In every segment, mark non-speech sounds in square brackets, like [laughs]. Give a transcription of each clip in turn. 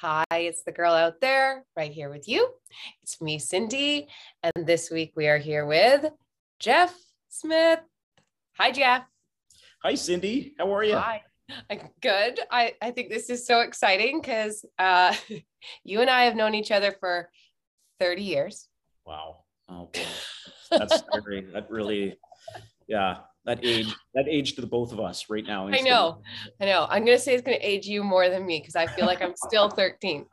Hi, it's the girl out there right here with you. It's me, Cindy. And this week we are here with Jeff Smith. Hi, Jeff. Hi, Cindy. How are you? Hi. I'm good. I, I think this is so exciting because uh, [laughs] you and I have known each other for 30 years. Wow. Oh, boy. That's scary. that really, yeah, that age that age to the both of us right now. I know, I know. I'm gonna say it's gonna age you more than me because I feel like I'm still 13.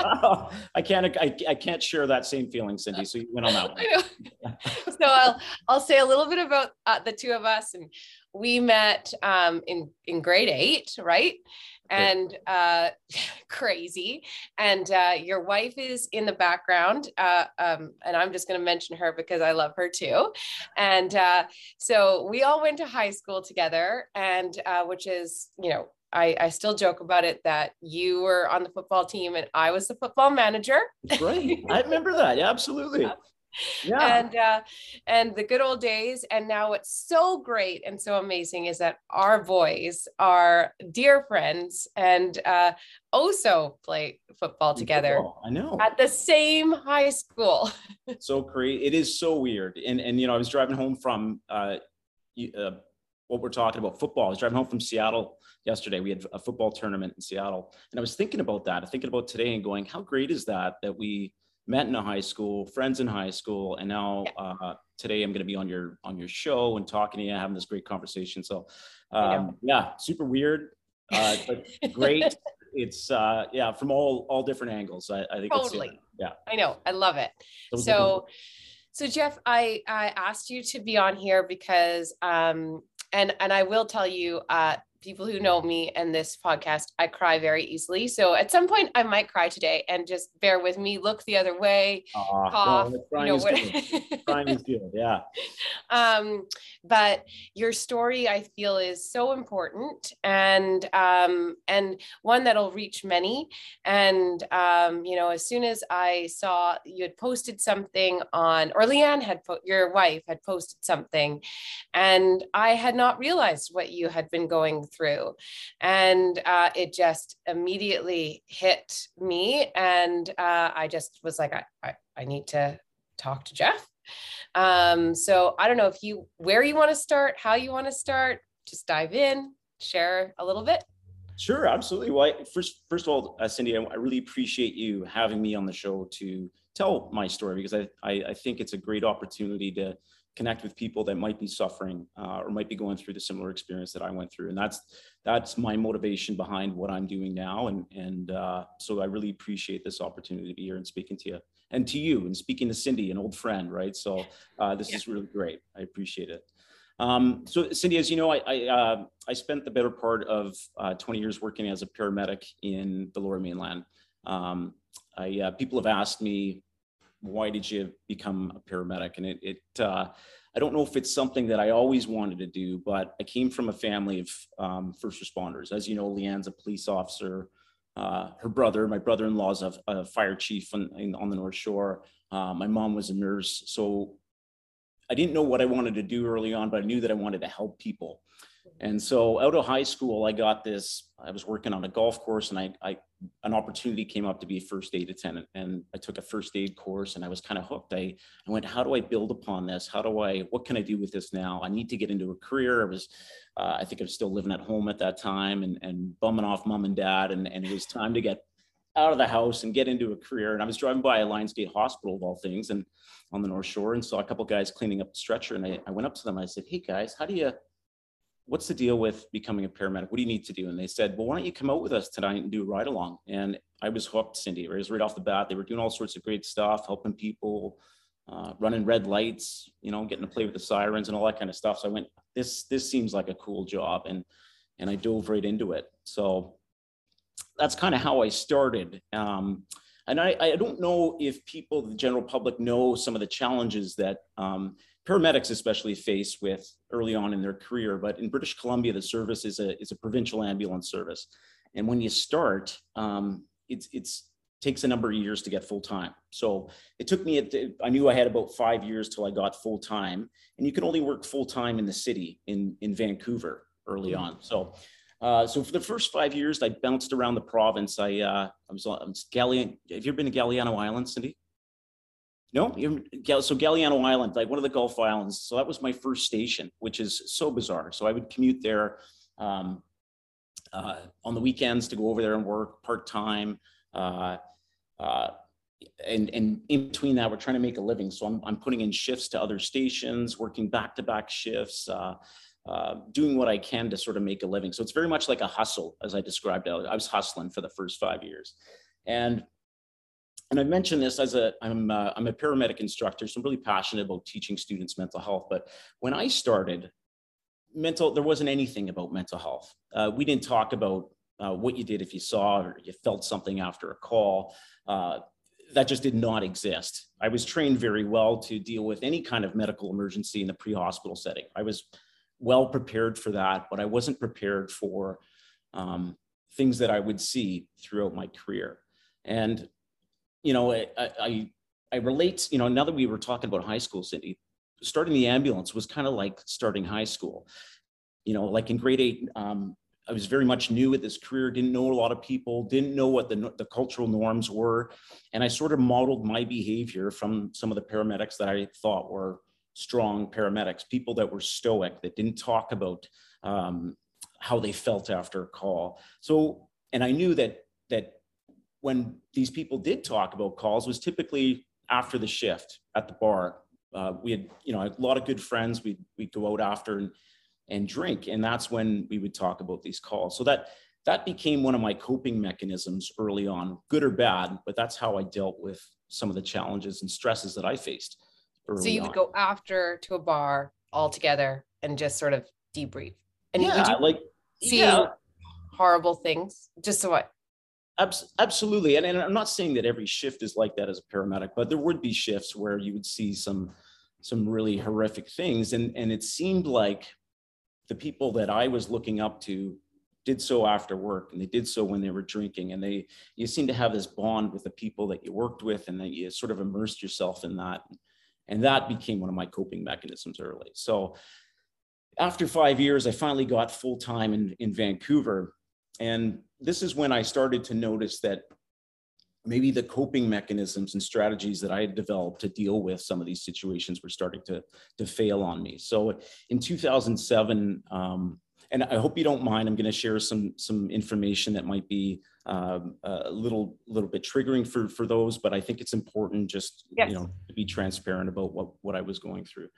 oh, [laughs] [laughs] I can't I, I can't share that same feeling, Cindy. So you went on that [laughs] one. so I'll I'll say a little bit about uh, the two of us, and we met um, in in grade eight, right? And uh, [laughs] crazy. And uh, your wife is in the background. Uh, um, and I'm just going to mention her because I love her too. And uh, so we all went to high school together, and uh, which is, you know, I, I, still joke about it that you were on the football team and I was the football manager. Great. I remember that. Yeah, absolutely [laughs] yeah. and uh, and the good old days and now what's so great and so amazing is that our boys are dear friends and uh, also play football together football. i know. at the same high school. [laughs] So great it is so weird. And and you know i was driving home from uh, uh, what we're talking about football. I was driving home from seattle yesterday. We had a football tournament in seattle. And i was thinking about that thinking about today and going how great is that that we met in a high school, friends in high school, and now uh, today I'm going to be on your on your show and talking to you, having this great conversation. So, um, yeah, super weird, uh, but [laughs] great. it's uh, yeah, from all all different angles. I, I think totally. yeah, I know. I love it. So, so Jeff, I I asked you to be on here because um, and and I will tell you, uh, people who know me and this podcast, I cry very easily. So at some point, I might cry today, and just bear with me. Look the other way, uh, cough. Well, you know, what... [laughs] crying is good. Yeah. [laughs] Um, but your story, I feel, is so important, and um, and one that'll reach many. And um, you know, as soon as I saw you had posted something on, or Leanne had, po- your wife had posted something, and I had not realized what you had been going through. And uh, it just immediately hit me. And uh, I just was like, I, I, I need to talk to Jeff. Um, so I don't know if you, where you want to start, how you want to start, just dive in, share a little bit. Sure, absolutely. Well, I, first, first of all, uh, Cindy, I, I, really appreciate you having me on the show to tell my story because I, I, I think it's a great opportunity to connect with people that might be suffering uh, or might be going through the similar experience that I went through. And that's that's my motivation behind what I'm doing now. And and uh, so I really appreciate this opportunity to be here and speaking to you and to you and speaking to Cindy, an old friend, right? So uh, this yeah. is really great. I appreciate it. Um, so Cindy, as you know, I I, uh, I spent the better part of uh, 20 years working as a paramedic in the Lower Mainland. Um, I, uh, people have asked me why did you become a paramedic? And it, it uh, I don't know if it's something that I always wanted to do, but I came from a family of um, first responders. As you know, Leanne's a police officer. Uh, her brother, my brother-in-law, is a, a fire chief on, in, on the North Shore. Uh, my mom was a nurse, so I didn't know what I wanted to do early on, but I knew that I wanted to help people. And so out of high school, I got this, I was working on a golf course and I, I, an opportunity came up to be a first aid attendant and I took a first aid course and I was kind of hooked. I, I went, how do I build upon this? How do I, what can I do with this now? I need to get into a career. I was, uh, I think I was still living at home at that time and, and bumming off mom and dad. And, and it was time to get out of the house and get into a career. And I was driving by a Lionsgate Hospital of all things and on the North Shore and saw a couple guys cleaning up the stretcher. And I, I went up to them. I said, Hey guys, how do you, what's the deal with becoming a paramedic? What do you need to do? And they said, well, why don't you come out with us tonight and do a ride along? And I was hooked, Cindy. It was right off the bat. They were doing all sorts of great stuff, helping people, uh, running red lights, you know, getting to play with the sirens and all that kind of stuff. So I went, this this seems like a cool job, and and I dove right into it. So that's kind of how I started. Um, and I, I don't know if people, the general public, know some of the challenges that um, paramedics especially face with early on in their career. But in British Columbia, the service is a is a provincial ambulance service, and when you start, um, it's it's takes a number of years to get full time. So it took me. I knew I had about five years till I got full time, and you can only work full time in the city in in Vancouver early mm-hmm. on. So uh, so for the first five years, I bounced around the province. I, uh, I was on Galiano. Have you ever been to Galiano Island, Cindy? No, so Galiano Island, like one of the Gulf Islands. So that was my first station, which is so bizarre. So I would commute there um, uh, on the weekends to go over there and work part time. Uh, uh, and, and in between that, we're trying to make a living. So I'm, I'm putting in shifts to other stations, working back to back shifts, uh, uh, doing what I can to sort of make a living. So it's very much like a hustle, as I described. I was hustling for the first five years. And and I mentioned this as a I'm a, I'm a paramedic instructor, so I'm really passionate about teaching students mental health. But when I started, mental there wasn't anything about mental health. Uh, we didn't talk about uh, what you did if you saw or you felt something after a call. Uh, that just did not exist. I was trained very well to deal with any kind of medical emergency in the pre-hospital setting. I was well prepared for that, but I wasn't prepared for um, things that I would see throughout my career. And you know, I, I, I relate, you know, now that we were talking about high school, Cindy, starting the ambulance was kind of like starting high school. You know, like in grade eight, um, I was very much new at this career, didn't know a lot of people, didn't know what the, the cultural norms were. And I sort of modeled my behavior from some of the paramedics that I thought were strong paramedics, people that were stoic, that didn't talk about um, how they felt after a call. So, and I knew that that when these people did talk about calls was typically after the shift at the bar. Uh, we had, you know, a lot of good friends. We'd, we'd go out after and, and drink. And that's when we would talk about these calls. So that, that became one of my coping mechanisms early on, good or bad, but that's how I dealt with some of the challenges and stresses that I faced. so you would on. go after to a bar all together and just sort of debrief. And yeah, you like see yeah. horrible things. Just so what absolutely. And, and I'm not saying that every shift is like that as a paramedic, but there would be shifts where you would see some some really horrific things. And, and it seemed like the people that I was looking up to did so after work and they did so when they were drinking and they you seem to have this bond with the people that you worked with and that you sort of immersed yourself in that and that became one of my coping mechanisms early so after five years i finally got full-time in, in vancouver and this is when I started to notice that maybe the coping mechanisms and strategies that I had developed to deal with some of these situations were starting to, to fail on me. So in 2007, um, and I hope you don't mind, I'm going to share some some information that might be um, a little little bit triggering for for those, but I think it's important just yes. you know to be transparent about what what I was going through.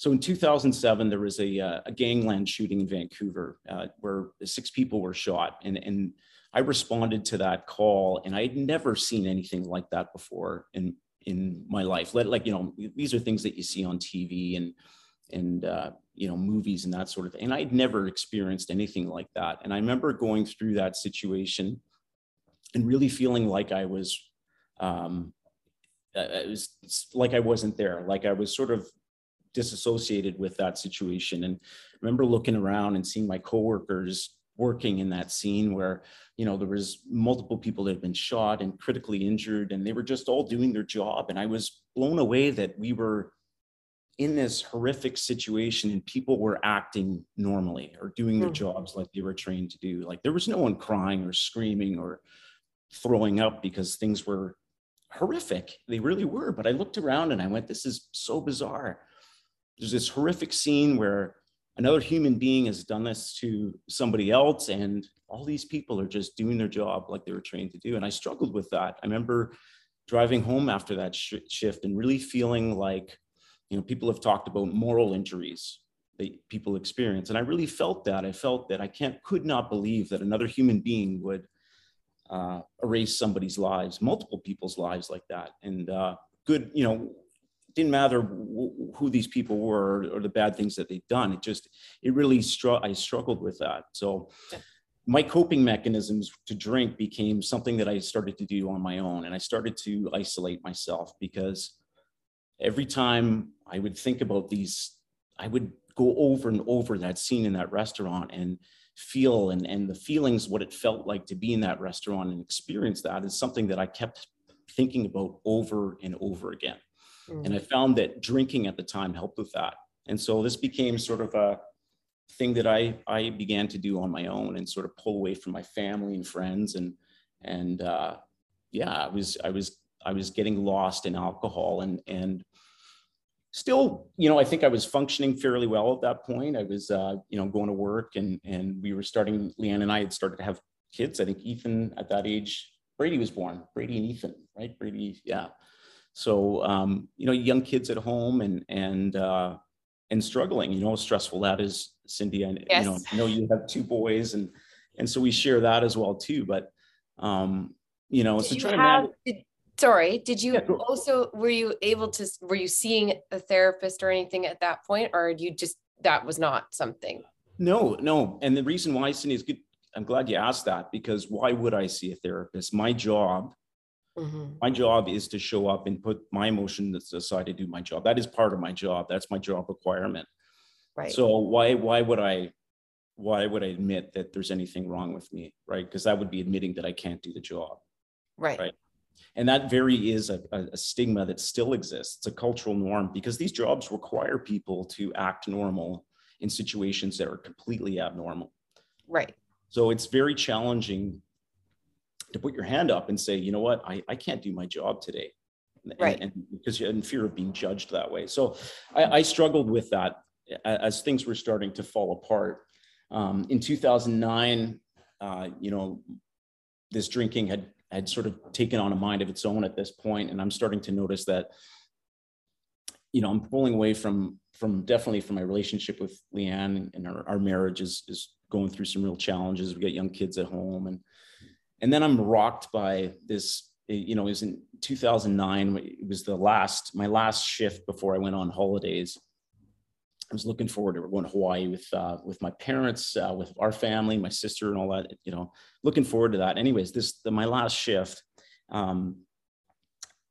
So in 2007, there was a, uh, a gangland shooting in Vancouver uh, where six people were shot. And, and I responded to that call, and I had never seen anything like that before in, in my life. Let, like, you know, these are things that you see on TV and, and uh, you know, movies and that sort of thing. And I'd never experienced anything like that. And I remember going through that situation and really feeling like I was um, uh, it was like I wasn't there, like I was sort of disassociated with that situation. And I remember looking around and seeing my coworkers working in that scene where you know there was multiple people that had been shot and critically injured and they were just all doing their job. And i was blown away that we were in this horrific situation and people were acting normally or doing their hmm. jobs like they were trained to do. Like there was no one crying or screaming or throwing up because things were horrific. They really were. But i looked around and i went this is so bizarre there's this horrific scene where another human being has done this to somebody else and all these people are just doing their job like they were trained to do and i struggled with that. I remember driving home after that sh- shift and really feeling like you know people have talked about moral injuries that people experience and i really felt that. I felt that i can't could not believe that another human being would uh, erase somebody's lives multiple people's lives like that and uh, good you know didn't matter who these people were or the bad things that they'd done. It just, it really struck, I struggled with that. So my coping mechanisms to drink became something that I started to do on my own. And I started to isolate myself because every time I would think about these, I would go over and over that scene in that restaurant and feel and, and the feelings, what it felt like to be in that restaurant and experience that is something that I kept thinking about over and over again. Mm. And I found that drinking at the time helped with that. And so this became sort of a, thing that I I began to do on my own and sort of pull away from my family and friends and and uh, yeah, I was I was I was getting lost in alcohol and and still you know I think I was functioning fairly well at that point. I was uh, you know going to work and and we were starting. Leanne and I had started to have kids. I think Ethan at that age, Brady was born. Brady and Ethan, right? Brady, yeah. So um, you know, young kids at home and and uh, and struggling. You know, how stressful that is, Cindy. And yes. you know, I know you have two boys, and and so we share that as well too. But um, you know, did so trying have, to. Did, sorry, did you yeah, also were you able to were you seeing a therapist or anything at that point, or you just that was not something? No, no. And the reason why Cindy is good. I'm glad you asked that because why would I see a therapist? My job Mm-hmm. My job is to show up and put my emotions aside to do my job. That is part of my job. That's my job requirement. Right. So why why would I why would I admit that there's anything wrong with me? Right. Because that would be admitting that I can't do the job. Right. Right. And that very is a, a, stigma that still exists. It's a cultural norm because these jobs require people to act normal in situations that are completely abnormal. Right. So it's very challenging to put your hand up and say, you know what, I, I can't do my job today. Right. And, and because you're in fear of being judged that way. So I, I struggled with that as things were starting to fall apart. Um, in 2009, uh, you know, this drinking had had sort of taken on a mind of its own at this point, and I'm starting to notice that, you know, I'm pulling away from from definitely from my relationship with Leanne, and our, our marriage is is going through some real challenges. We got young kids at home, and and then I'm rocked by this. You know, it was in 2009. It was the last, my last shift before I went on holidays. I was looking forward to going to Hawaii with uh, with my parents, uh, with our family, my sister, and all that. You know, looking forward to that. Anyways, this the, my last shift. Um,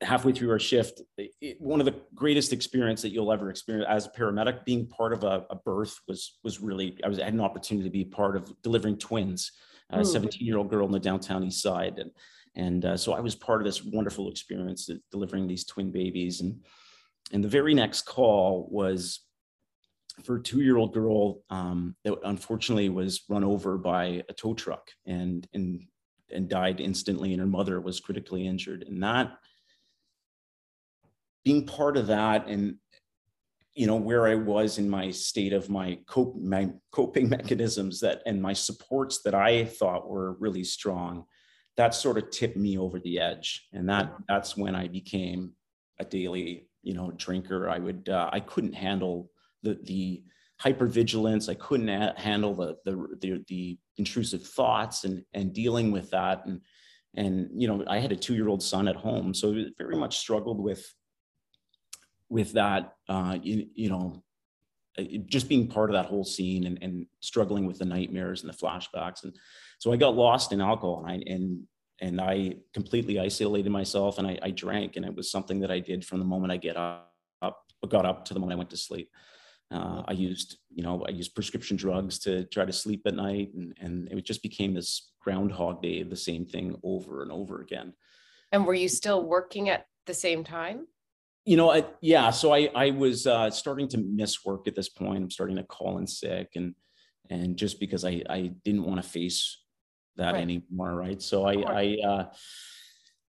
halfway through our shift, it, one of the greatest experience that you'll ever experience as a paramedic, being part of a, a birth was was really. I was I had an opportunity to be part of delivering twins a 17 year old girl in the downtown east side. And, and uh, so I was part of this wonderful experience delivering these twin babies. And, and the very next call was for a two year old girl um, that unfortunately was run over by a tow truck and, and, and died instantly, and her mother was critically injured. And that, being part of that and you know where I was in my state of my cope my coping [laughs] mechanisms that and my supports that I thought were really strong that sort of tipped me over the edge. And that that's when I became a daily you know drinker. I would uh, I couldn't handle the the hypervigilance. I couldn't handle the, the the the intrusive thoughts and and dealing with that. And and you know I had a 2 year old son at home so very much struggled with with that, uh, you, you know, uh, just being part of that whole scene and, and struggling with the nightmares and the flashbacks. And so I got lost in alcohol and I, and, and I completely isolated myself and I, I drank and it was something that I did from the moment I get up, up got up to the moment I went to sleep. Uh, I used, you know, I used prescription drugs to try to sleep at night, and and it just became this groundhog day the same thing over and over again. And were you still working at the same time? You know, I, yeah. So I I was uh, starting to miss work at this point. I'm starting to call in sick, and and just because I I didn't want to face that right. anymore, right? So I I uh,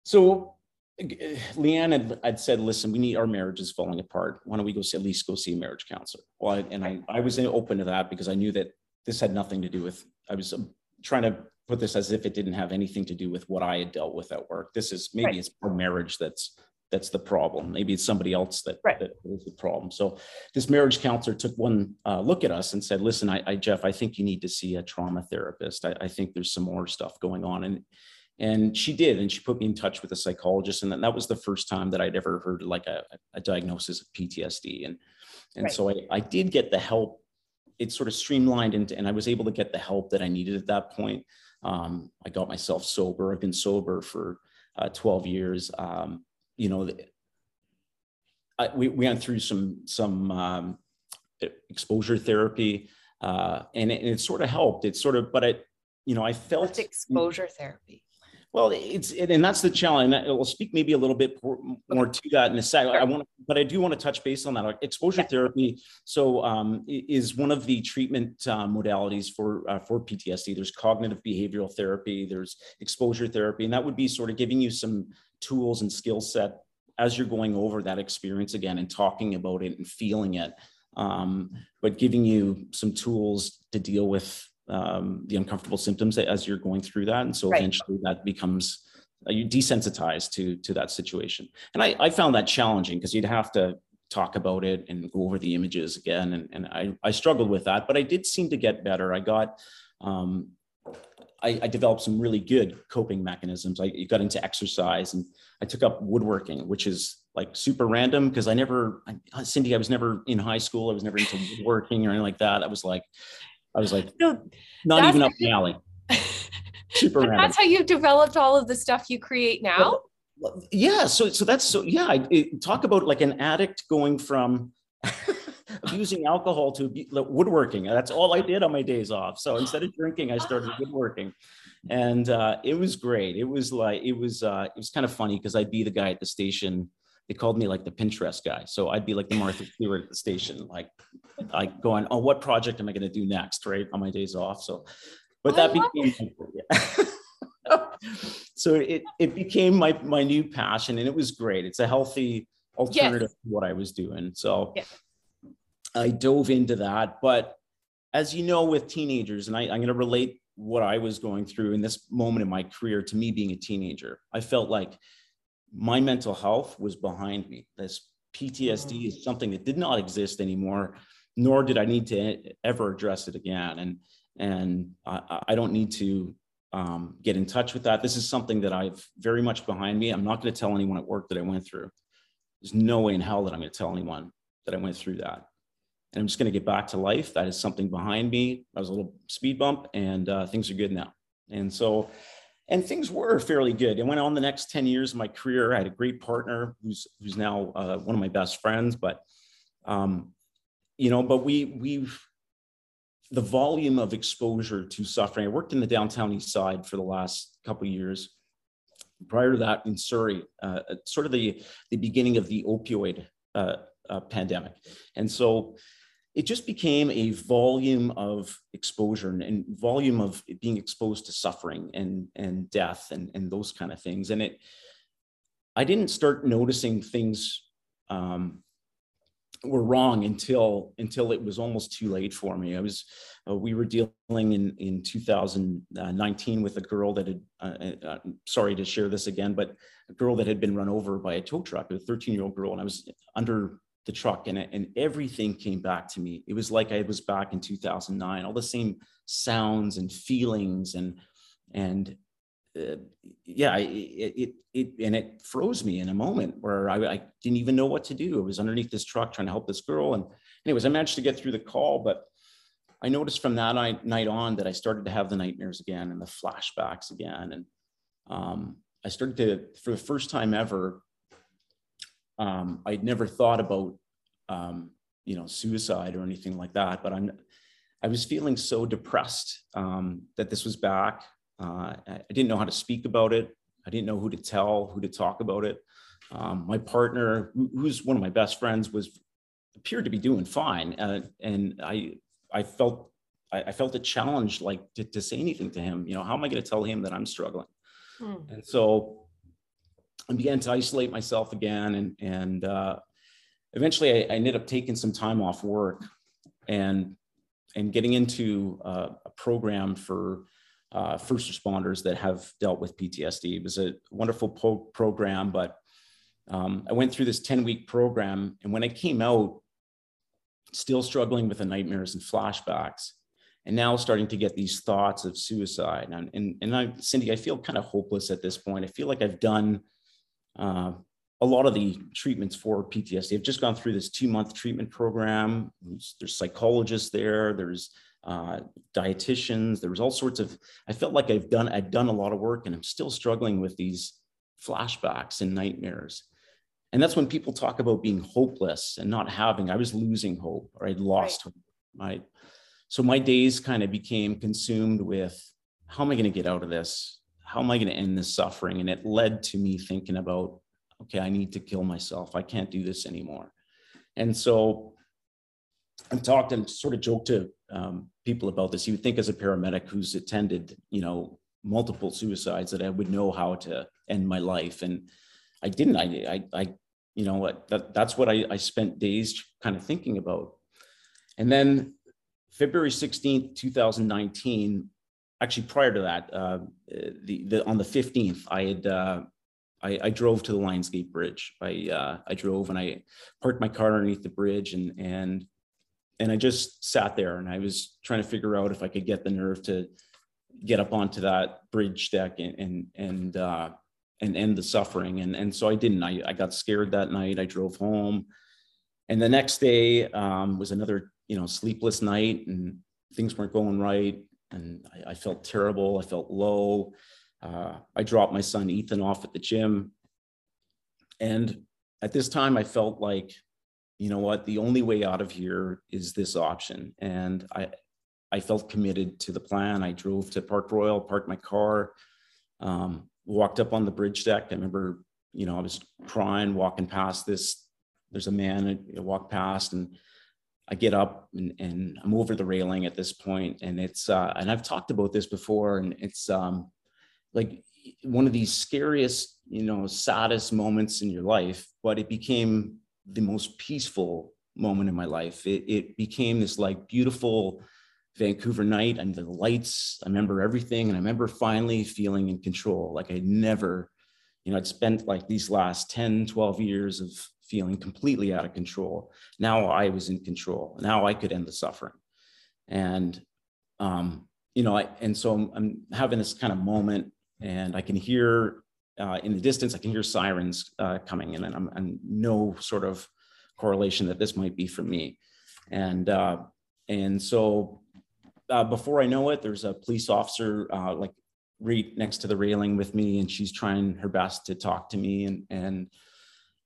so Leanne had, had said, listen, we need our marriage is falling apart. Why don't we go see, at least go see a marriage counselor? Well, I, and I, I was open to that because I knew that this had nothing to do with, I was um, trying to put this as if it didn't have anything to do with what I had dealt with at work. This is maybe right. it's our marriage that's that's the problem. Maybe it's somebody else that, right. that is the problem. So this marriage counselor took one uh, look at us and said, listen, I, I, Jeff, I think you need to see a trauma therapist. I, I, think there's some more stuff going on. And, and she did, and she put me in touch with a psychologist. And that was the first time that I'd ever heard like a, a diagnosis of PTSD. And, and right. so I, I did get the help. It sort of streamlined into, and I was able to get the help that I needed at that point. Um, I got myself sober. I've been sober for uh, 12 years. Um, you know, I, we, we went through some some um, exposure therapy, uh, and, it, and it sort of helped. It sort of, but it, you know, I felt What's exposure therapy. Well, it's and that's the challenge. And we'll speak maybe a little bit more to that in a second. I want, but I do want to touch base on that. Exposure therapy, so um, is one of the treatment uh, modalities for uh, for PTSD. There's cognitive behavioral therapy. There's exposure therapy, and that would be sort of giving you some tools and skill set as you're going over that experience again and talking about it and feeling it, um, but giving you some tools to deal with um, the uncomfortable symptoms as you're going through that. And so right. eventually that becomes uh, you desensitized to to that situation. And I, I found that challenging because you'd have to talk about it and go over the images again. And, and I, I struggled with that, but I did seem to get better. I got um, I, I, developed some really good coping mechanisms. I got into exercise and I took up woodworking, which is like super random because I never, I, Cindy, I was never in high school. I was never into [laughs] woodworking or anything like that. I was like, I was like, no, not even up the alley. [laughs] Super random. That's how you've developed all of the stuff you create now. Well, yeah. So, so that's so, yeah. I, it, talk about like an addict going from [laughs] abusing alcohol to woodworking. That's all I did on my days off. So instead of drinking, I started woodworking and uh, it was great. It was like, it was, uh, it was kind of funny because I'd be the guy at the station they called me like the Pinterest guy. So I'd be like the Martha Stewart at the station, like like going, oh, what project am I going to do next, right, on my days off? So, but that became, [laughs] so it it became my my new passion, and it was great. It's a healthy alternative yes. to what I was doing. So yeah. I dove into that, but as you know, with teenagers, and I, I'm going to relate what I was going through in this moment in my career to me being a teenager. I felt like my mental health was behind me. This PTSD is something that did not exist anymore, nor did I need to ever address it again. And and I, I don't need to um, get in touch with that. This is something that I've very much behind me. I'm not going to tell anyone at work that I went through. There's no way in hell that I'm going to tell anyone that I went through that. And I'm just going to get back to life. That is something behind me. I was a little speed bump, and uh, things are good now. And so and things were fairly good. It went on the next 10 years of my career. I had a great partner who's who's now uh, one of my best friends, but um, you know, but we we've the volume of exposure to suffering. I worked in the downtown east side for the last couple years. Prior to that, in Surrey, uh, sort of the the beginning of the opioid uh, uh pandemic, and so it just became a volume of exposure and, and, volume of being exposed to suffering and and death and and those kind of things. And it i didn't start noticing things um, were wrong until until it was almost too late for me. I was uh, we were dealing in in 2019 with a girl that had uh, uh, uh, sorry to share this again but a girl that had been run over by a tow truck a 13 year old girl and i was under the truck and, and everything came back to me. It was like I was back in 2009, all the same sounds and feelings and, and uh, yeah, it, it, it, and it froze me in a moment where I, I didn't even know what to do. I was underneath this truck trying to help this girl. And anyways, I managed to get through the call, but I noticed from that night, night on that I started to have the nightmares again and the flashbacks again. And um, I started to, for the first time ever, um, I'd never thought about, um, you know, suicide or anything like that, but I'm, I was feeling so depressed um, that this was back. Uh, I didn't know how to speak about it. I didn't know who to tell, who to talk about it. Um, my partner, who's one of my best friends, was appeared to be doing fine, uh, and I, I felt, I, I felt a challenge, like to, to, say anything to him. You know, how am I going to tell him that I'm struggling? Hmm. And so I began to isolate myself again, and and uh, eventually I, I, ended up taking some time off work and and getting into uh, a program for uh, first responders that have dealt with PTSD. It was a wonderful po- program, but um, I went through this 10 week program, and when I came out, still struggling with the nightmares and flashbacks, and now starting to get these thoughts of suicide. And and, and I, Cindy, I feel kind of hopeless at this point. I feel like I've done uh, a lot of the treatments for PTSD have just gone through this two month treatment program. There's, there's psychologists there. There's uh, dietitians. There was all sorts of. I felt like I've done I've done a lot of work, and I'm still struggling with these flashbacks and nightmares. And that's when people talk about being hopeless and not having. I was losing hope, or I'd lost right. hope. Right. So my days kind of became consumed with how am I going to get out of this? How am I going to end this suffering? And it led to me thinking about, okay, I need to kill myself. I can't do this anymore. And so I've talked and sort of joked to um, people about this. You would think as a paramedic who's attended, you know, multiple suicides that I would know how to end my life. And I didn't. I, I, I you know what, that, that's what I, I spent days kind of thinking about. And then February 16th, 2019, actually prior to that, uh, the, the, on the 15th, I had, uh, I, I, drove to the Lionsgate Bridge. I, uh, I drove and I parked my car underneath the bridge and, and, and I just sat there and I was trying to figure out if I could get the nerve to get up onto that bridge deck and, and, and, uh, and end the suffering. And, and so I didn't, I, I got scared that night. I drove home and the next day um, was another, you know, sleepless night and things weren't going right and I, I felt terrible. I felt low. Uh, I dropped my son Ethan off at the gym. And at this time, I felt like, you know what, the only way out of here is this option. And I, I felt committed to the plan. I drove to Park Royal, parked my car, um, walked up on the bridge deck. I remember, you know, I was crying, walking past this. There's a man I walked past, and I get up and, and I'm over the railing at this point, and it's uh, and I've talked about this before, and it's um, like one of these scariest, you know, saddest moments in your life, but it became the most peaceful moment in my life. It, it became this like beautiful Vancouver night and the lights. I remember everything, and I remember finally feeling in control, like I never, you know, I'd spent like these last 10, 12 years of feeling completely out of control. Now I was in control. Now I could end the suffering. And, um, you know, I, and so I'm, I'm, having this kind of moment and I can hear uh, in the distance, I can hear sirens uh, coming in and I'm, I'm, no sort of correlation that this might be for me. And, uh, and so uh, before I know it, there's a police officer uh, like right next to the railing with me and she's trying her best to talk to me and, and,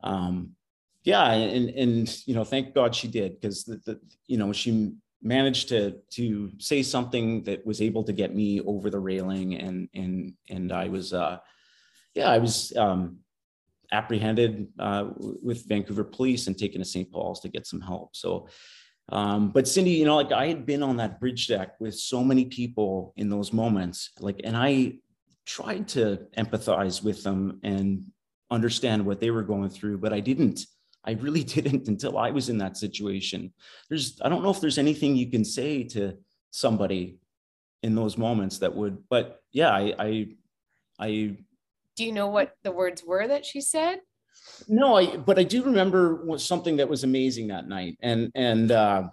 um, yeah and and you know thank god she did because the, the, you know she managed to to say something that was able to get me over the railing and and and i was uh yeah i was um apprehended uh, with vancouver police and taken to st paul's to get some help. So um, but cindy you know like i had been on that bridge deck with so many people in those moments like and i tried to empathize with them and understand what they were going through but i didn't I really [laughs] didn't until I was in that situation. There's, I don't know if there's anything you can say to somebody in those moments that would, but yeah, I, I, I do you know what the words were that she said? No, I, but I do remember something that was amazing that night. And, and, uh,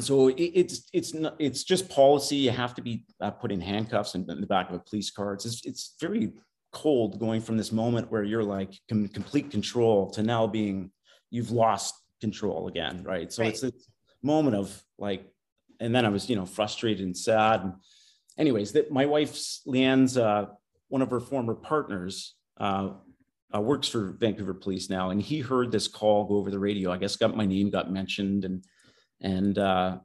so it, it's it's not, it's just policy. You have to be uh, put in handcuffs in, in the back of a police car. It's it's very cold going from this moment where you're like com- complete control to now being you've lost control again right so right. it's this moment of like and then i was you know frustrated and sad and anyways that my wife's leanne's uh, one of her former partners uh, uh, works for vancouver police now and he heard this call go over the radio i guess got my name got mentioned and and uh,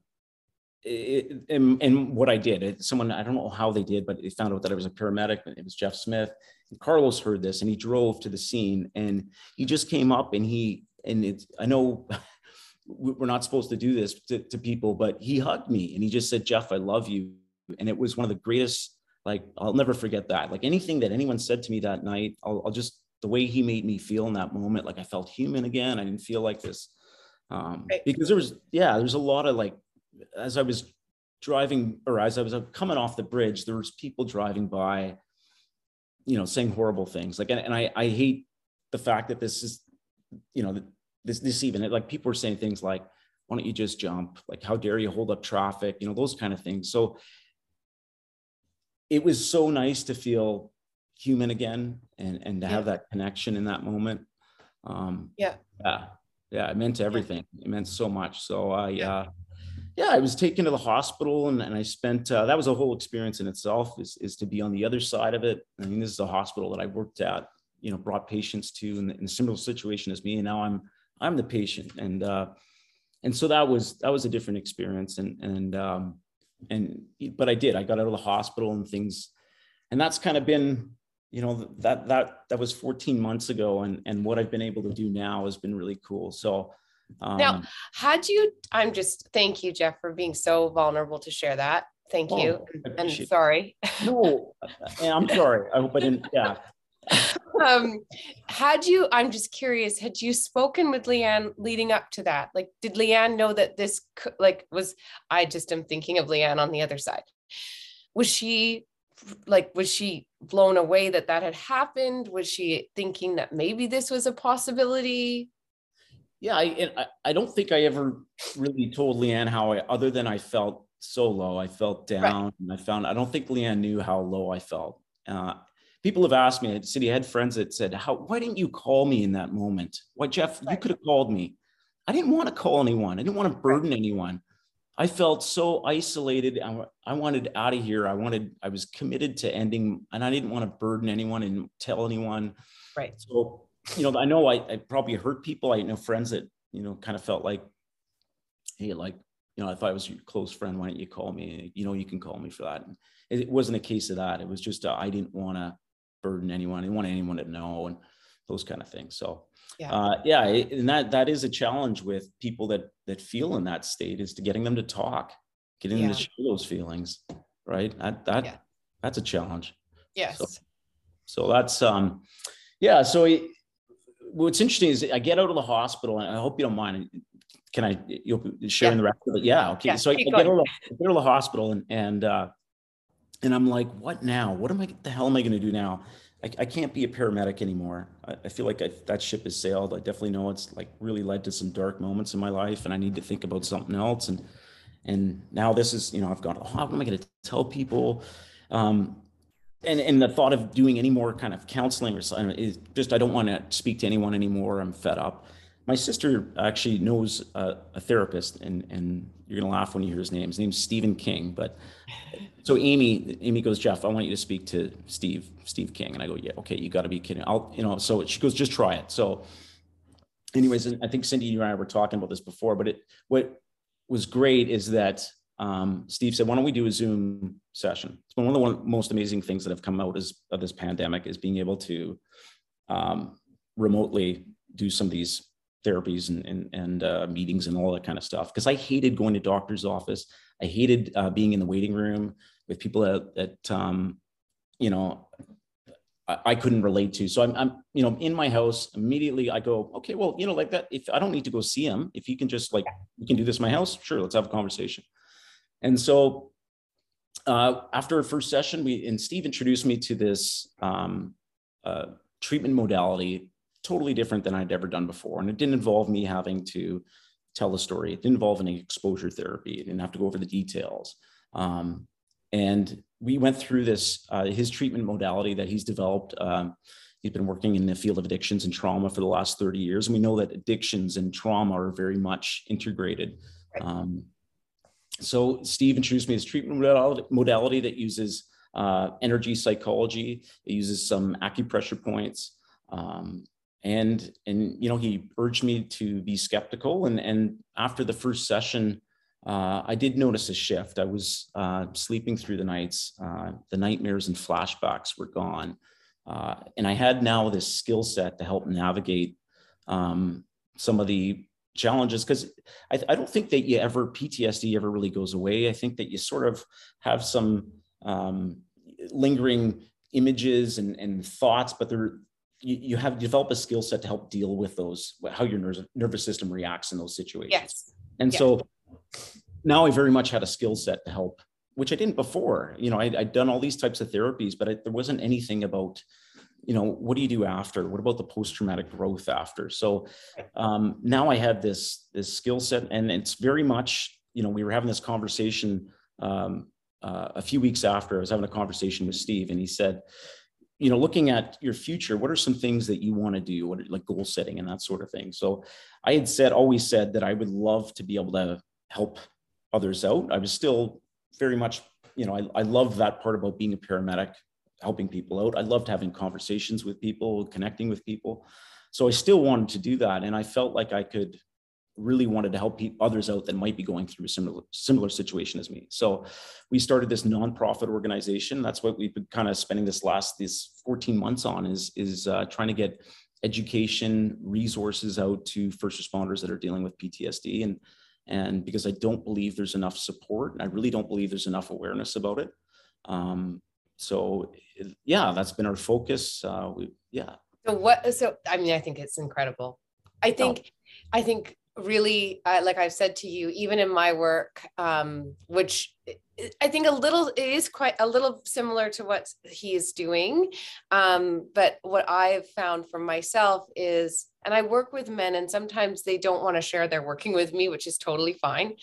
it, and, and, what I did, it, someone I don't know how they did, but they found out that I was a paramedic. It was Jeff Smith, Carlos heard this and he drove to the scene and he just came up and he, and it's, I know [laughs] we're not supposed to do this to, to people, but he hugged me and he just said, Jeff, I love you. And it was one of the greatest, like, I'll never forget that. Like anything that anyone said to me that night, I'll, I'll just, the way he made me feel in that moment, like I felt human again. I didn't feel like this. Um, right. because there was, yeah, there's a lot of like, as I was driving or as I was coming off the bridge, there was people driving by you know saying horrible things. Like and, and i i hate the fact that this is you know this this even like people are saying things like why don't you just jump? Like how dare you hold up traffic? You know those kind of things. So it was so nice to feel human again and and to yeah. have that connection in that moment. Um yeah. yeah. Yeah it meant everything. Yeah. it meant so much. So i yeah. uh yeah, I was taken to the hospital and, and I spent, uh, that was a whole experience in itself is, is to be on the other side of it. I mean, this is a hospital that I worked at, you know, brought patients to in, in a similar situation as me. And now I'm, I'm the patient. And, uh, and so that was, that was a different experience. And, and, um, and, but I did, I got out of the hospital and things and that's kind of been you know that that that was 14 months ago and and what i've been able to do now has been really cool so um, now had you i'm just thank you jeff for being so vulnerable to share that. Thank oh, you. And sorry. No i'm sorry i hope i didn't yeah. [laughs] Um had you i'm just curious had you spoken with leanne leading up to that? Like did leanne know that this like was i just am thinking of leanne on the other side. Was she like was she blown away that that had happened? Was she thinking that maybe this was a possibility yeah i i don't think i ever really told leanne how i other than i felt so low i felt down right. and i found i don't think leanne knew how low i felt uh, people have asked me Cindy I had friends that said how why didn't you call me in that moment why jeff right. you could have called me i didn't want to call anyone i didn't want to burden right. anyone I felt so isolated. I, I wanted out of here. I wanted, I was committed to ending, and I didn't want to burden anyone and tell anyone. Right. So, you know, I know I, I probably hurt people. I know friends that, you know, kind of felt like, hey, like, you know, if I was your close friend, why don't you call me? You know, you can call me for that. And it wasn't a case of that. It was just, uh, I didn't want to burden anyone. I didn't want anyone to know and those kind of things. So, yeah, uh, yeah and that that is a challenge with people that that feel in that state is to getting them to talk getting yeah. them to share those feelings right that that yeah. that's a challenge yes so, so that's um yeah so what's interesting is i get out of the hospital and i hope you don't mind can i you'll sharing yeah. the rest of it yeah okay so I, I, get out of, I, get out of, the hospital and and uh and i'm like what now what am i the hell am i going to do now I, I can't be a paramedic anymore. I, I feel like I, that ship has sailed. I definitely know it's like really led to some dark moments in my life, and I need to think about something else. And and now this is, you know, I've gone. Oh, what am I going to tell people? Um, and and the thought of doing any more kind of counseling or something is just I don't want to speak to anyone anymore. I'm fed up. My sister actually knows a, a therapist, and and you're gonna laugh when you hear his name. His name's Stephen King. But [laughs] so Amy, Amy goes, Jeff, I want you to speak to Steve, Steve King. And I go, yeah, okay, you got to be kidding. I'll, you know. So she goes, just try it. So, anyways, I think Cindy and I were talking about this before, but it what was great is that um, Steve said, why don't we do a Zoom session? It's been one of the one, most amazing things that have come out of this pandemic is being able to um, remotely do some of these therapies and and, and uh, meetings and all that kind of stuff because I hated going to doctor's office. I hated uh, being in the waiting room with people that, that um, you know I, I, couldn't relate to. So I'm, I'm you know in my house immediately. I go okay, well you know like that. If I don't need to go see him, if you can just like you can do this in my house, sure, let's have a conversation. And so uh, after our first session, we and Steve introduced me to this um, uh, treatment modality totally different than I'd ever done before. And it didn't involve me having to tell a story. It didn't involve any exposure therapy. It didn't have to go over the details. Um, and we went through this, uh, his treatment modality that he's developed. Um, he's been working in the field of addictions and trauma for the last 30 years. And we know that addictions and trauma are very much integrated. Um, so Steve introduced me to this treatment modality, that uses uh, energy psychology. It uses some acupressure points. Um, and and you know he urged me to be skeptical and and after the first session uh, i did notice a shift i was uh, sleeping through the nights uh, the nightmares and flashbacks were gone uh, and i had now this skill set to help navigate um, some of the challenges because I, I, don't think that you ever ptsd ever really goes away. I think that you sort of have some um, lingering images and, and thoughts but they're you, you have developed a skill set to help deal with those how your nervous nervous system reacts in those situations. Yes. And yes. so now i very much had a skill set to help which i didn't before. You know I, had done all these types of therapies but I, there wasn't anything about you know what do you do after? What about the post-traumatic growth after? So um, now i had this this skill set and it's very much you know we were having this conversation um, uh, a few weeks after i was having a conversation with steve and he said you know looking at your future what are some things that you want to do? What are, like goal setting and that sort of thing. So i had said always said that i would love to be able to help others out. I was still very much you know i, I love that part about being a paramedic helping people out i loved having conversations with people connecting with people so i still wanted to do that and i felt like i could really wanted to help others out that might be going through a similar similar situation as me. So we started this nonprofit organization. That's what we've been kind of spending this last these 14 months on is is uh, trying to get education resources out to first responders that are dealing with PTSD and and because I don't believe there's enough support and I really don't believe there's enough awareness about it. Um, so yeah, that's been our focus. Uh, we yeah. So what? So I mean, I think it's incredible. I think, oh. I think really, uh, like I've said to you, even in my work, um, which I think a little, it is quite a little similar to what he is doing. Um, but what I've found for myself is, and I work with men, and sometimes they don't want to share they're working with me, which is totally fine.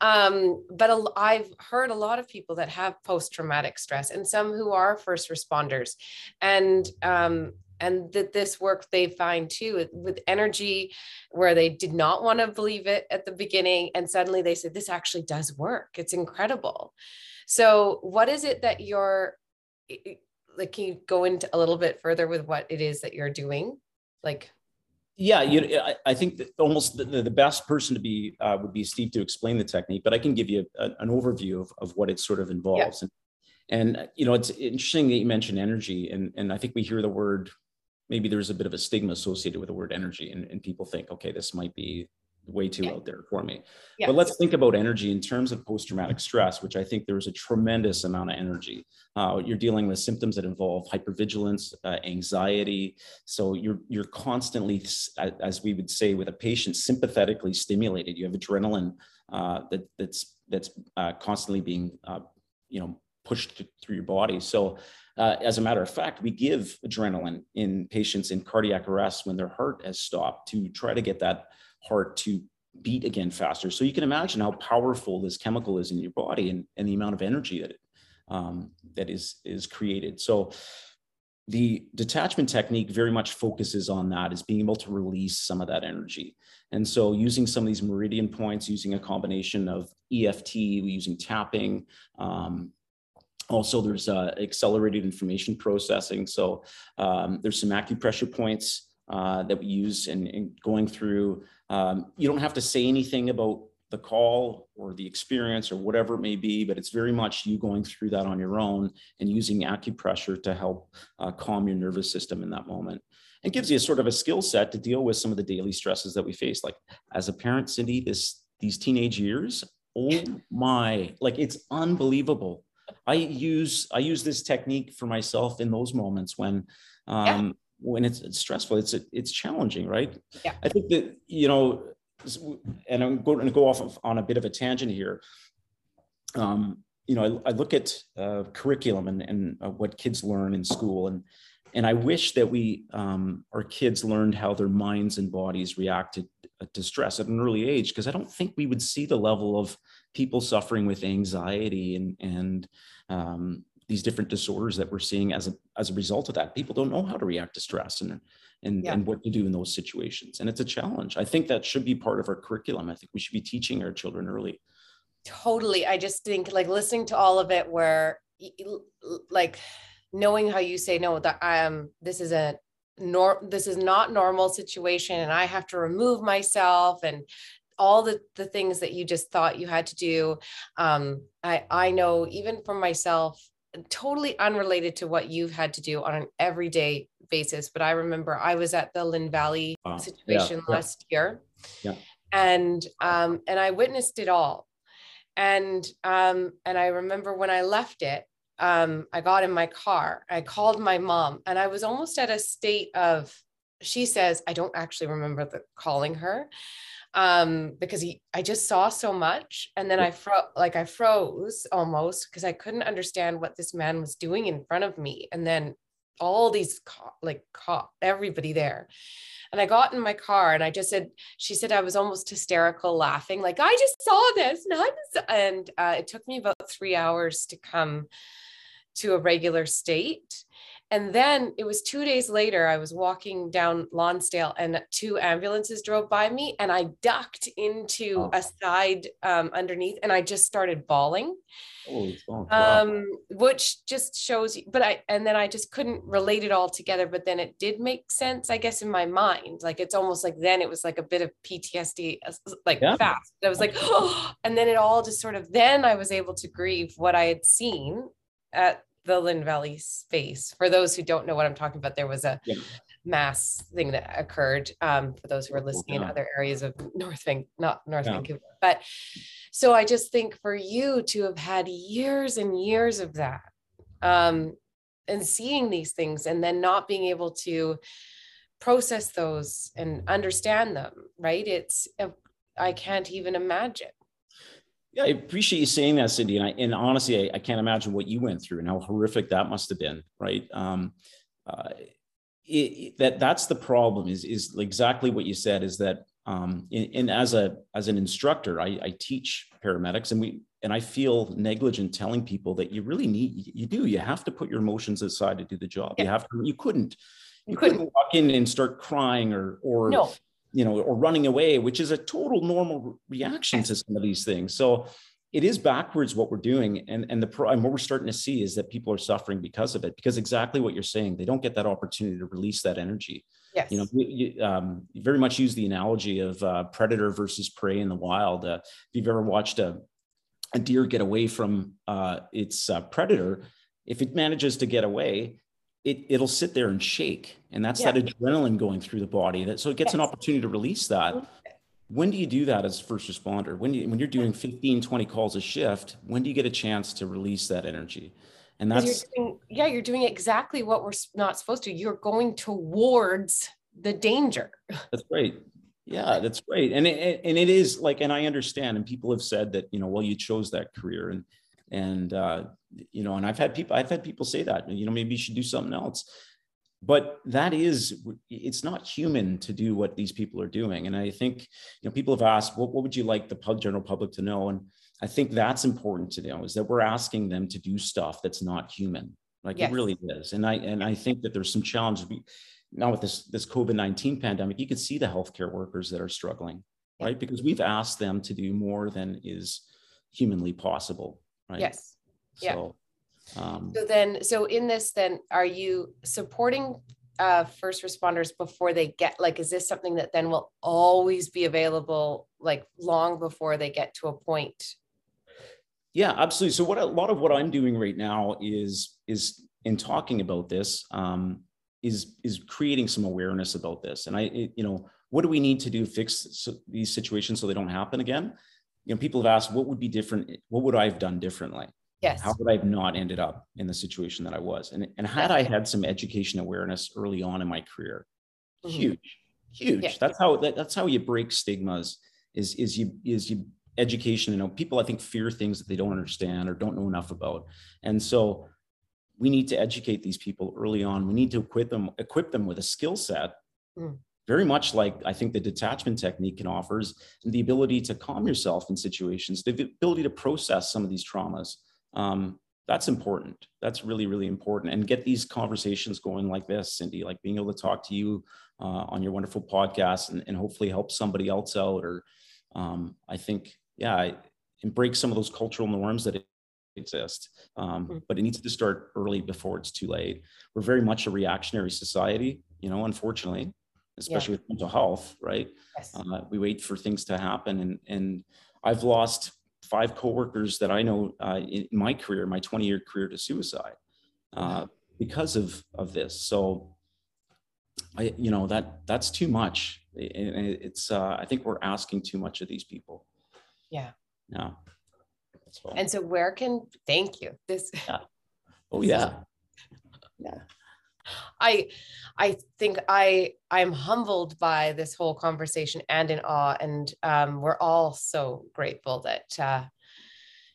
Um, but a, I've heard a lot of people that have post traumatic stress, and some who are first responders, and um, and that this work they find too with, with energy where they did not want to believe it at the beginning and suddenly they said this actually does work it's incredible so what is it that you're like can you go into a little bit further with what it is that you're doing like yeah you I, I think that almost the, the best person to be uh, would be steve to explain the technique but i can give you a, an overview of, of what it sort of involves yeah. and, and you know it's interesting that you mentioned energy and and i think we hear the word maybe there's a bit of a stigma associated with the word energy and, and people think okay this might be way too yeah. out there for me. Yeah. but let's think about energy in terms of post-traumatic stress which i think there's a tremendous amount of energy. Uh, you're dealing with symptoms that involve hypervigilance uh, anxiety. So you're you're constantly as we would say with a patient sympathetically stimulated. You have adrenaline uh, that that's that's uh, constantly being uh, you know pushed through your body. So uh, as a matter of fact, we give adrenaline in patients in cardiac arrest when their heart has stopped to try to get that heart to beat again faster. So you can imagine how powerful this chemical is in your body and, and the amount of energy that it, um, that is is created. So the detachment technique very much focuses on that is being able to release some of that energy and so using some of these meridian points using a combination of eft using tapping um, also, there's uh, accelerated information processing. So um, there's some acupressure points uh, that we use and, going through. Um, you don't have to say anything about the call or the experience or whatever it may be, but it's very much you going through that on your own and using acupressure to help uh, calm your nervous system in that moment. It gives you a sort of a skill set to deal with some of the daily stresses that we face. Like as a parent, Cindy, this these teenage years, oh my, like it's unbelievable I use I use this technique for myself in those moments when um. When it's, it's, stressful. It's it's challenging, right? Yeah. I think that you know, and I'm going to go off of, on a bit of a tangent here. Um, you know, I, I look at uh, curriculum and, and uh, what kids learn in school, and and I wish that we um, our kids learned how their minds and bodies reacted uh, to stress at an early age, because I don't think we would see the level of people suffering with anxiety and and um, these different disorders that we're seeing as a as a result of that. People don't know how to react to stress and and, yeah. and what to do in those situations. And it's a challenge. I think that should be part of our curriculum. I think we should be teaching our children early. Totally. I just think like listening to all of it where like knowing how you say no that I am this is a nor this is not normal situation and I have to remove myself and all the the things that you just thought you had to do um, i i know even for myself totally unrelated to what you've had to do on an everyday basis but i remember i was at the lynn valley wow. situation yeah, last year. Yeah. and um, and i witnessed it all. And um, and i remember when i left it um, i got in my car i called my mom and i was almost at a state of she says i don't actually remember the calling her um, because he, I just saw so much. And then I froze, like I froze almost because I couldn't understand what this man was doing in front of me. And then all these, like cop, everybody there. And I got in my car and I just said, she said I was almost hysterical laughing, like, I just saw this. And uh, it took me about three hours to come to a regular state. And then it was two days later, I was walking down Lonsdale and two ambulances drove by me and I ducked into oh. a side um, underneath and I just started bawling. Oh, um, which just shows you, but I, and then I just couldn't relate it all together, but then it did make sense, I guess, in my mind. Like it's almost like then it was like a bit of PTSD, like yeah. fast. I was like, oh, [gasps] and then it all just sort of, then I was able to grieve what I had seen at the Lynn Valley space. For those who don't know what I'm talking about, there was a yeah. mass thing that occurred um, for those who are listening yeah. in other areas of [laughs] North Van, not North yeah. Vancouver. But so I just think for you to have had years and years of that um, and seeing these things and then not being able to process those and understand them, right? It's, I can't even imagine. Yeah, I appreciate you saying that, Cindy. And, I, and honestly, I, I, can't imagine what you went through and how horrific that must have been, right? Um, uh, it, it, that that's the problem. Is is exactly what you said. Is that um, and, as a as an instructor, I, I teach paramedics, and we and I feel negligent telling people that you really need you do you have to put your emotions aside to do the job. Yeah. You have to. You couldn't. You, you couldn't. couldn't walk in and start crying or or no you know, or running away, which is a total normal reaction to some of these things. So it is backwards what we're doing. And, and the and what we're starting to see is that people are suffering because of it, because exactly what you're saying, they don't get that opportunity to release that energy. Yes. You know, you, um, you very much use the analogy of uh, predator versus prey in the wild. Uh, if you've ever watched a, a deer get away from uh, its uh, predator, if it manages to get away, it, it'll sit there and shake. And that's yeah. that adrenaline going through the body. That, so it gets yes. an opportunity to release that. When do you do that as first responder? When, you, when you're doing 15, 20 calls a shift, when do you get a chance to release that energy? And that's, you're doing, yeah, you're doing exactly what we're not supposed to. You're going towards the danger. That's right. Yeah, that's great. And it, and it is like, and I understand, and people have said that, you know, well, you chose that career and, and, uh, you know, and I've had people, I've had people say that, you know, maybe you should do something else. But that is, it's not human to do what these people are doing. And I think, you know, people have asked, what, what would you like the general public to know? And I think that's important to know is that we're asking them to do stuff that's not human. Like yes. it really is. And I, and I think that there's some challenges. Now with this, this COVID-19 pandemic, you can see the healthcare workers that are struggling, right? Because we've asked them to do more than is humanly possible, right? Yes. So, yeah. Um, so then, so in this, then are you supporting uh, first responders before they get like, is this something that then will always be available like long before they get to a point? Yeah, absolutely. So what a lot of what I'm doing right now is is in talking about this um, is is creating some awareness about this. And I, it, you know, what do we need to do to fix these situations so they don't happen again? You know, people have asked, what would be different? What would I have done differently? Yes. How would I have not ended up in the situation that I was? And, and had I had some education awareness early on in my career, mm-hmm. huge, huge. Yeah. That's how that, that's how you break stigmas is is you is you education. You know, people I think fear things that they don't understand or don't know enough about. And so we need to educate these people early on. We need to equip them, equip them with a skill set. Mm. Very much like I think the detachment technique can offers the ability to calm yourself in situations, the ability to process some of these traumas, um, that's important. That's really, really important. And get these conversations going like this, Cindy, like being able to talk to you uh, on your wonderful podcast and, and hopefully help somebody else out. Or um, I think, yeah, and break some of those cultural norms that exist. Um, mm-hmm. But it needs to start early before it's too late. We're very much a reactionary society, you know, unfortunately, especially yeah. with mental health, right? Yes. Uh, we wait for things to happen. And, and I've lost five coworkers that I know uh, in my career, my 20 year career to suicide uh, because of, of this. So I, you know, that that's too much. it's, uh, I think we're asking too much of these people. Yeah. Yeah. So. And so where can, thank you. This. Yeah. [laughs] Oh yeah. Yeah. I I think I I'm humbled by this whole conversation and in awe, and um, we're all so grateful that uh,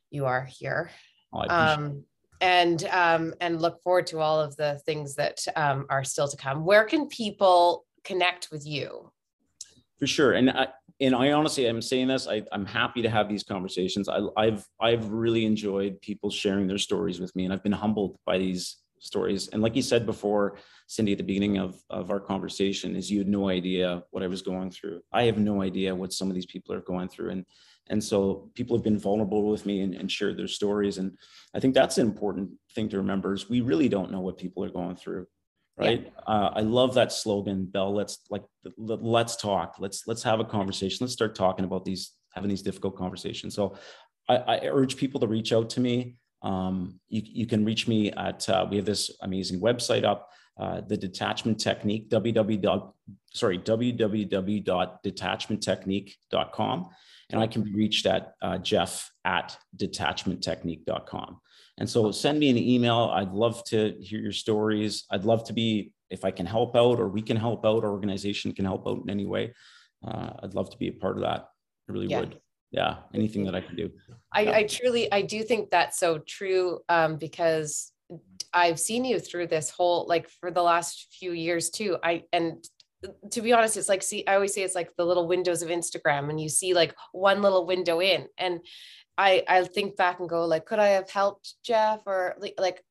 you are here. Oh, um, and um, and look forward to all of the things that um, are still to come. Where can people connect with you? For sure, and I, and I honestly am saying this. I, am happy to have these conversations. I, I've I've really enjoyed people sharing their stories with me, and I've been humbled by these stories. And like you said before, Cindy, at the beginning of, of our conversation, is you had no idea what I was going through. I have no idea what some of these people are going through. And and so people have been vulnerable with me and, and shared their stories. And I think that's an important thing to remember is we really don't know what people are going through. Right. Yeah. Uh, I love that slogan, Bell. Let's like let's talk. Let's let's have a conversation. Let's start talking about these having these difficult conversations. So I, I urge people to reach out to me. Um, you, you can reach me at, uh, we have this amazing website up, uh, the detachment technique, www, sorry, www.detachmenttechnique.com. And I can be reached at uh, jeff at detachmenttechnique.com. And so send me an email. I'd love to hear your stories. I'd love to be, if I can help out or we can help out, our organization can help out in any way. Uh, I'd love to be a part of that. I really yeah. would yeah anything that i can do. I, yeah. I truly i do think that's so true um, because i've seen you through this whole like for the last few years too. I and to be honest it's like see i always say it's like the little windows of instagram and you see like one little window in. And I I think back and go like, could I have helped Jeff? Or like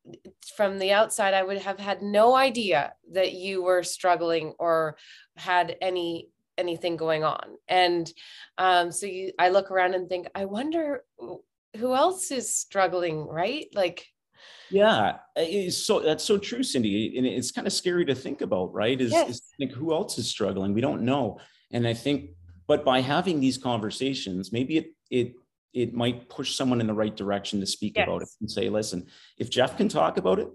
from the outside, I would have had no idea that you were struggling or had any anything going on. And um, so you i look around and think i wonder who else is struggling right? Like yeah so that's so true cindy and it's kind of scary to think about right? Is, yes. is think who else is struggling? We don't know. And i think but by having these conversations maybe it it it might push someone in the right direction to speak yes. about it and say listen if jeff can talk about it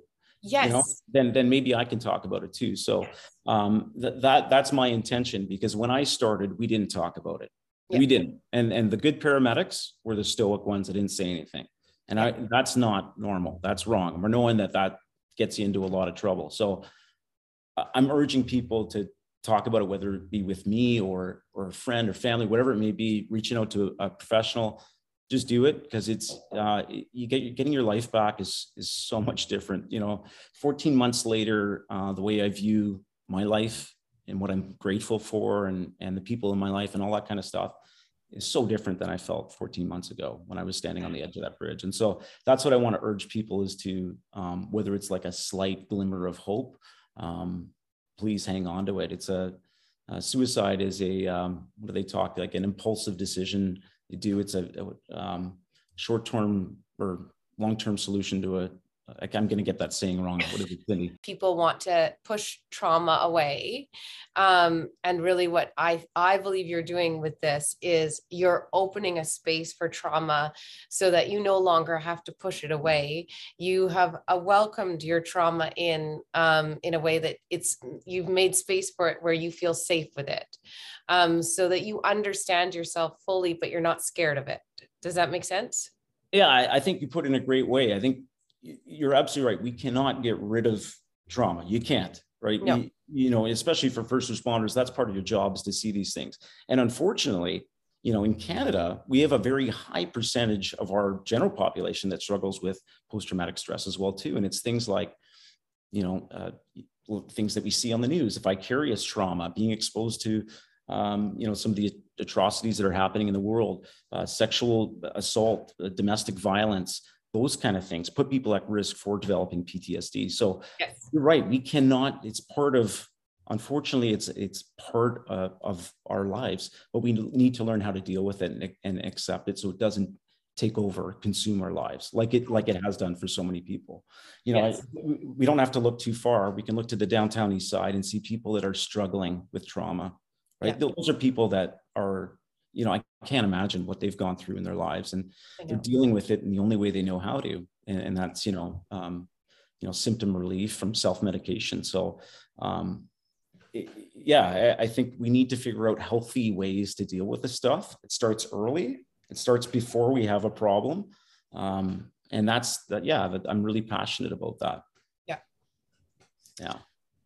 yes you know, then then maybe i can talk about it too. So um th- that that's my intention because when i started we didn't talk about it. We didn't. And and the good paramedics were the stoic ones that didn't say anything. And i that's not normal. That's wrong. We're knowing that that gets you into a lot of trouble. So i'm urging people to talk about it whether it be with me or or a friend or family whatever it may be reaching out to a professional just do it because it's uh, you get getting your life back is is so [laughs] much different. You know, 14 months later, uh, the way I view my life and what I'm grateful for and and the people in my life and all that kind of stuff is so different than I felt 14 months ago when I was standing on the edge of that bridge. And so that's what I want to urge people is to um, whether it's like a slight glimmer of hope, um, please hang on to it. It's a uh, suicide is a um, what do they talk like an impulsive decision do. It's a, a um, short-term or long-term solution to a like I'm going to get that saying wrong. What is it, Cindy? People want to push trauma away, um, and really, what I I believe you're doing with this is you're opening a space for trauma, so that you no longer have to push it away. You have uh, welcomed your trauma in um, in a way that it's you've made space for it where you feel safe with it, um, so that you understand yourself fully, but you're not scared of it. Does that make sense? Yeah, I, I think you put in a great way. I think you're absolutely right. We cannot get rid of trauma. You can't, right? No. We, you know, especially for first responders, that's part of your job is to see these things. And unfortunately, you know, in Canada, we have a very high percentage of our general population that struggles with post-traumatic stress as well too. And it's things like, you know, uh, things that we see on the news, vicarious trauma, being exposed to, um, you know, some of the atrocities that are happening in the world, uh, sexual assault, uh, domestic violence, those kind of things put people at risk for developing PTSD. So yes. you're right. We cannot, it's part of, unfortunately, it's, it's part of, of our lives, but we need to learn how to deal with it and, and accept it so it doesn't take over, consume our lives like it, like it has done for so many people. You know, yes. I, we don't have to look too far. We can look to the downtown east side and see people that are struggling with trauma, right? Yeah. Those are people that are you know, I can't imagine what they've gone through in their lives, and they're dealing with it in the only way they know how to, and, and that's you know, um, you know, symptom relief from self medication. So, um, it, yeah, I, I think we need to figure out healthy ways to deal with this stuff. It starts early. It starts before we have a problem, um, and that's that. Yeah, that I'm really passionate about that. Yeah. Yeah.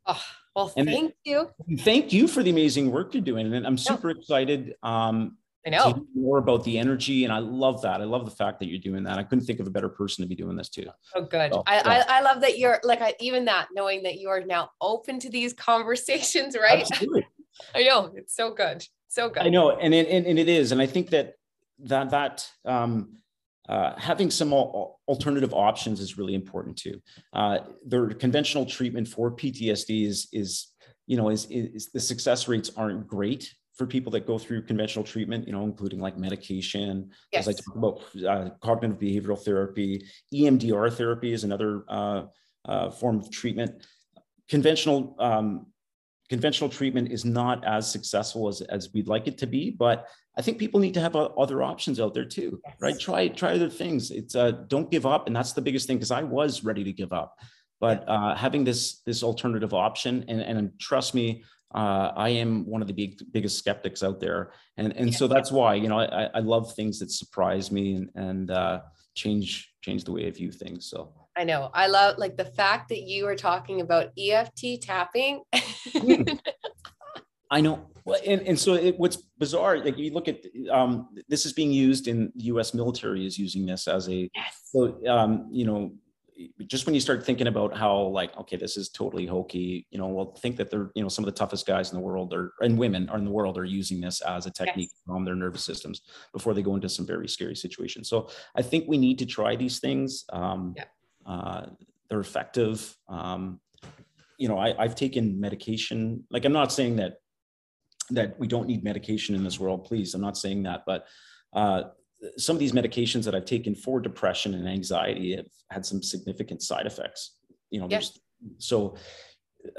Oh, well, and thank you. Thank you for the amazing work you're doing. And I'm super excited. Um, I know more about the energy, and I love that. I love the fact that you're doing that. I couldn't think of a better person to be doing this too. Oh, good. So, I, yeah. I, I love that you're like I, even that knowing that you are now open to these [laughs] conversations, right? Absolutely. [laughs] I know it's so good, so good. I know, and it, and, and it is, and I think that that that um, uh, having some al- alternative options is really important too. Uh, the conventional treatment for PTSD is, is you know, is, is the success rates aren't great for people that go through conventional treatment, you know, including like medication, yes. as I talk about uh, cognitive behavioral therapy, EMDR therapy is another uh, uh, form of treatment. Conventional um, conventional treatment is not as successful as, as we'd like it to be, but I think people need to have uh, other options out there too, yes. right? Try try other things. It's uh, don't give up, and that's the biggest thing because I was ready to give up, but uh, having this this alternative option, and and trust me, uh, I am one of the big, biggest skeptics out there, and and so that's why you know I, I love things that surprise me and and uh, change change the way I view things. So I know I love like the fact that you are talking about EFT tapping. Hmm. [laughs] I know, and, and so it, what's bizarre, like you look at um, this is being used in the U.S. military is using this as a yes. so um, you know just when you start thinking about how like okay this is totally hokey you know well think that they're you know some of the toughest guys in the world are and women are in the world are using this as a technique yes. to calm their nervous systems before they go into some very scary situations so i think we need to try these things um, yeah. uh, they're effective um, you know I, i've taken medication like i'm not saying that that we don't need medication in this world please i'm not saying that but uh, some of these medications that I've taken for depression and anxiety have had some significant side effects. You know, there's so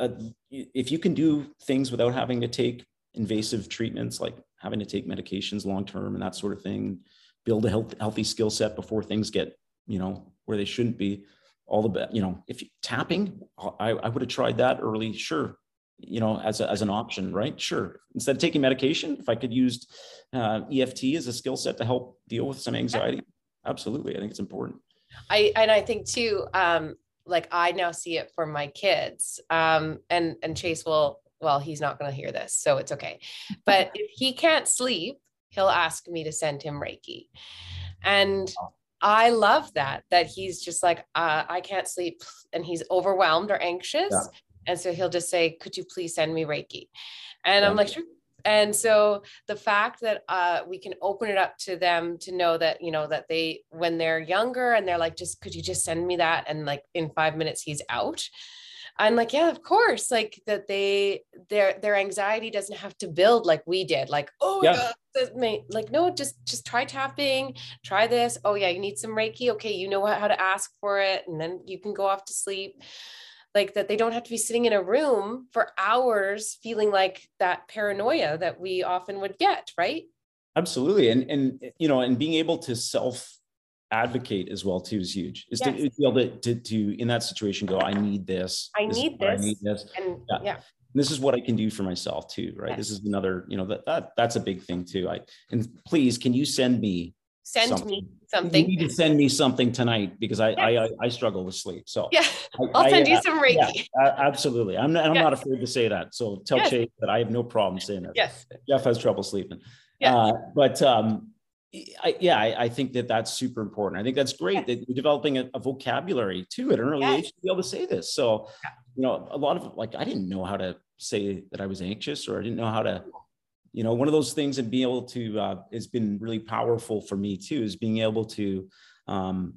uh, if you can do things without having to take invasive treatments like having to take medications long term and that sort of thing, build a health, healthy skill set before things get you know where they shouldn't be. All the best, you know, if you, tapping, I, I would have tried that early. Sure, you know, as, a, as an option, right? Sure. Instead of taking medication, if I could use uh, EFT as a skill set to help deal with some anxiety, absolutely. I think it's important. I, and I think too, um, like I now see it for my kids um, and, and Chase will, well, he's not going to hear this, so it's okay. But if he can't sleep, he'll ask me to send him Reiki. And. I love that, that he's just like, uh, I can't sleep and he's overwhelmed or anxious. Yeah and so he'll just say, Could you please send me Reiki? And I'm like, Sure. And so the fact that uh, we can open it up to them to know that, you know, that they, when they're younger and they're like, just could you just send me that? And like in five minutes, he's out. I'm like, yeah, of course. Like that they their their anxiety doesn't have to build like we did. Like, oh yeah. God, like no, just just try tapping, try this. Oh yeah, you need some Reiki. Okay, you know how to ask for it, and then you can go off to sleep like that they don't have to be sitting in a room for hours feeling like that paranoia that we often would get right absolutely and and you know and being able to self advocate as well too is huge is yes. to be able to, to, to in that situation go i need this i this need this i need this and yeah. yeah. this is what i can do for myself too right yes. this is another you know that, that that's a big thing too i and please can you send me send something. me something. You need to send me something tonight because I I, I, struggle with sleep. So yeah, I'll send you some Reiki. Yeah, absolutely. I'm not, I'm not afraid to say that. So tell yes. Chase that I have no problem saying that. Yes. Jeff has trouble sleeping. Yeah. Uh, but um, I, yeah, I, I, think that that's super important. I think that's great yes. that you're developing a, a, vocabulary too at an early yes. age to be able to say this. So, you know, a lot of like I didn't know how to say that I was anxious or I didn't know how to you know one of those things and being able to uh, has been really powerful for me too is being able to um,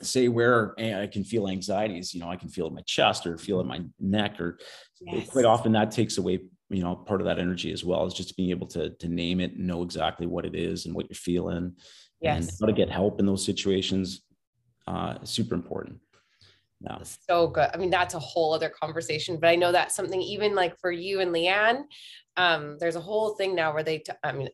say where i can feel anxieties you know i can feel it in my chest or feel it in my neck or yes. quite often that takes away you know part of that energy as well is just being able to to name it and know exactly what it is and what you're feeling yes. and how to get help in those situations uh, super important no. So good. I mean, that's a whole other conversation, but I know that's something even like for you and Leanne, um, there's a whole thing now where they, t- I mean,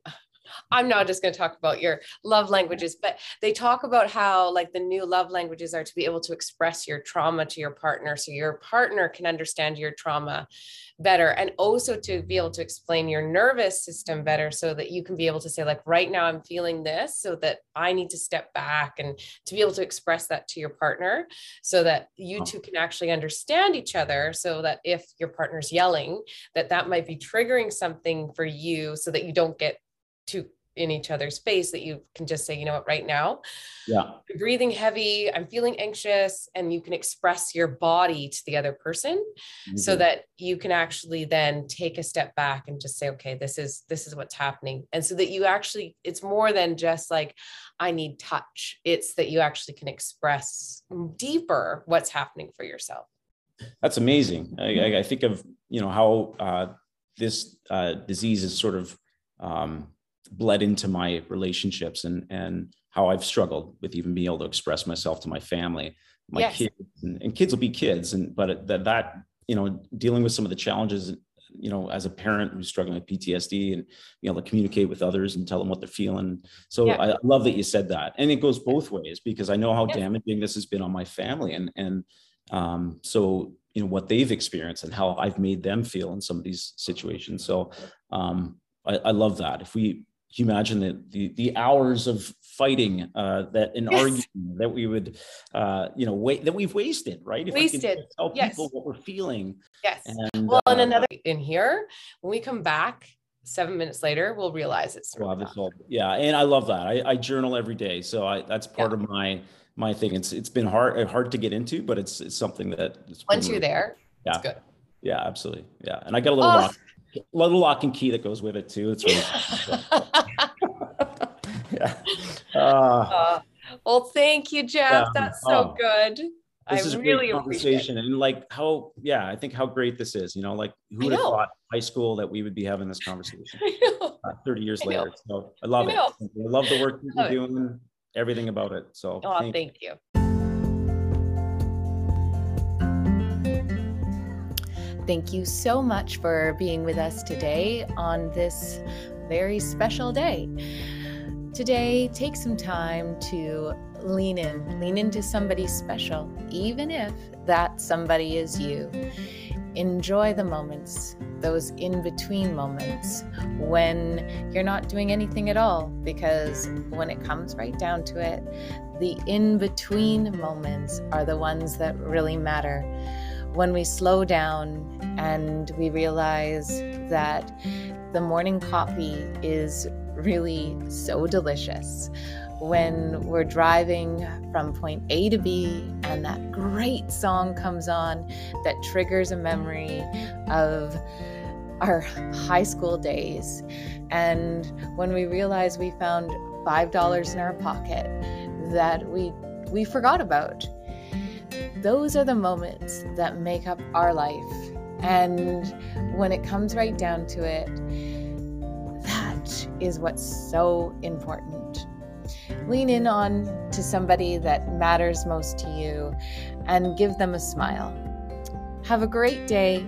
I'm not just going to talk about your love languages, but they talk about how like the new love languages are to be able to express your trauma to your partner so your partner can understand your trauma better and also to be able to explain your nervous system better so that you can be able to say like right now I'm feeling this so that I need to step back and to be able to express that to your partner so that you two can actually understand each other so that if your partner's yelling that that might be triggering something for you so that you don't get too in each other's face that you can just say, you know what, right now, yeah, I'm breathing heavy, I'm feeling anxious, and you can express your body to the other person mm-hmm. so that you can actually then take a step back and just say, okay, this is this is what's happening. And so that you actually, it's more than just like, I need touch. It's that you actually can express deeper what's happening for yourself. That's amazing. I, I think of you know how uh, this uh, disease is sort of um, bled into my relationships and and how I've struggled with even being able to express myself to my family, my yes. kids, and, and, kids will be kids, and but that that you know dealing with some of the challenges you know as a parent who's struggling with ptsd and being able to communicate with others and tell them what they're feeling so yeah. i love that you said that and it goes both ways because i know how damaging this has been on my family and and um, so you know what they've experienced and how I've made them feel in some of these situations. So um, I, I, love that. If we you imagine that the the hours of fighting uh, that an yes. argument that we would uh, you know wait that we've wasted, right? If wasted. tell yes. people what we're feeling. Yes. And, well, uh, and another in here when we come back. Seven minutes later, we'll realize it's. Well, yeah, and I love that. I, I journal every day, so I, that's part yeah. of my my thing. It's it's been hard hard to get into, but it's it's something that once you're there, yeah, good. Yeah, absolutely. Yeah, and I got a little oh. Lock, little lock and key that goes with it too. It's really [laughs] yeah. Uh, uh, well, thank you, Jeff. Yeah, That's so oh, good. This I is really great conversation and like how yeah, I think how great this is. You know, like who would have thought high school that we would be having this conversation [laughs] uh, 30 years I later. So I love I it. I love the work you're doing everything about it. So oh, thank, thank you. Thank you so much for being with us today on this very special day. Today, take some time to lean in, lean into somebody special, even if that somebody is you. Enjoy the moments, those in between moments when you're not doing anything at all, because when it comes right down to it, the in between moments are the ones that really matter. When we slow down and we realize that the morning coffee is really so delicious when we're driving from point A to B and that great song comes on that triggers a memory of our high school days. And when we realize we found $5 in our pocket that we we forgot about. Those are the moments that make up our life. And when it comes right down to it, that is what's so important. Lean in on to somebody that matters most to you and give them a smile. Have a great day.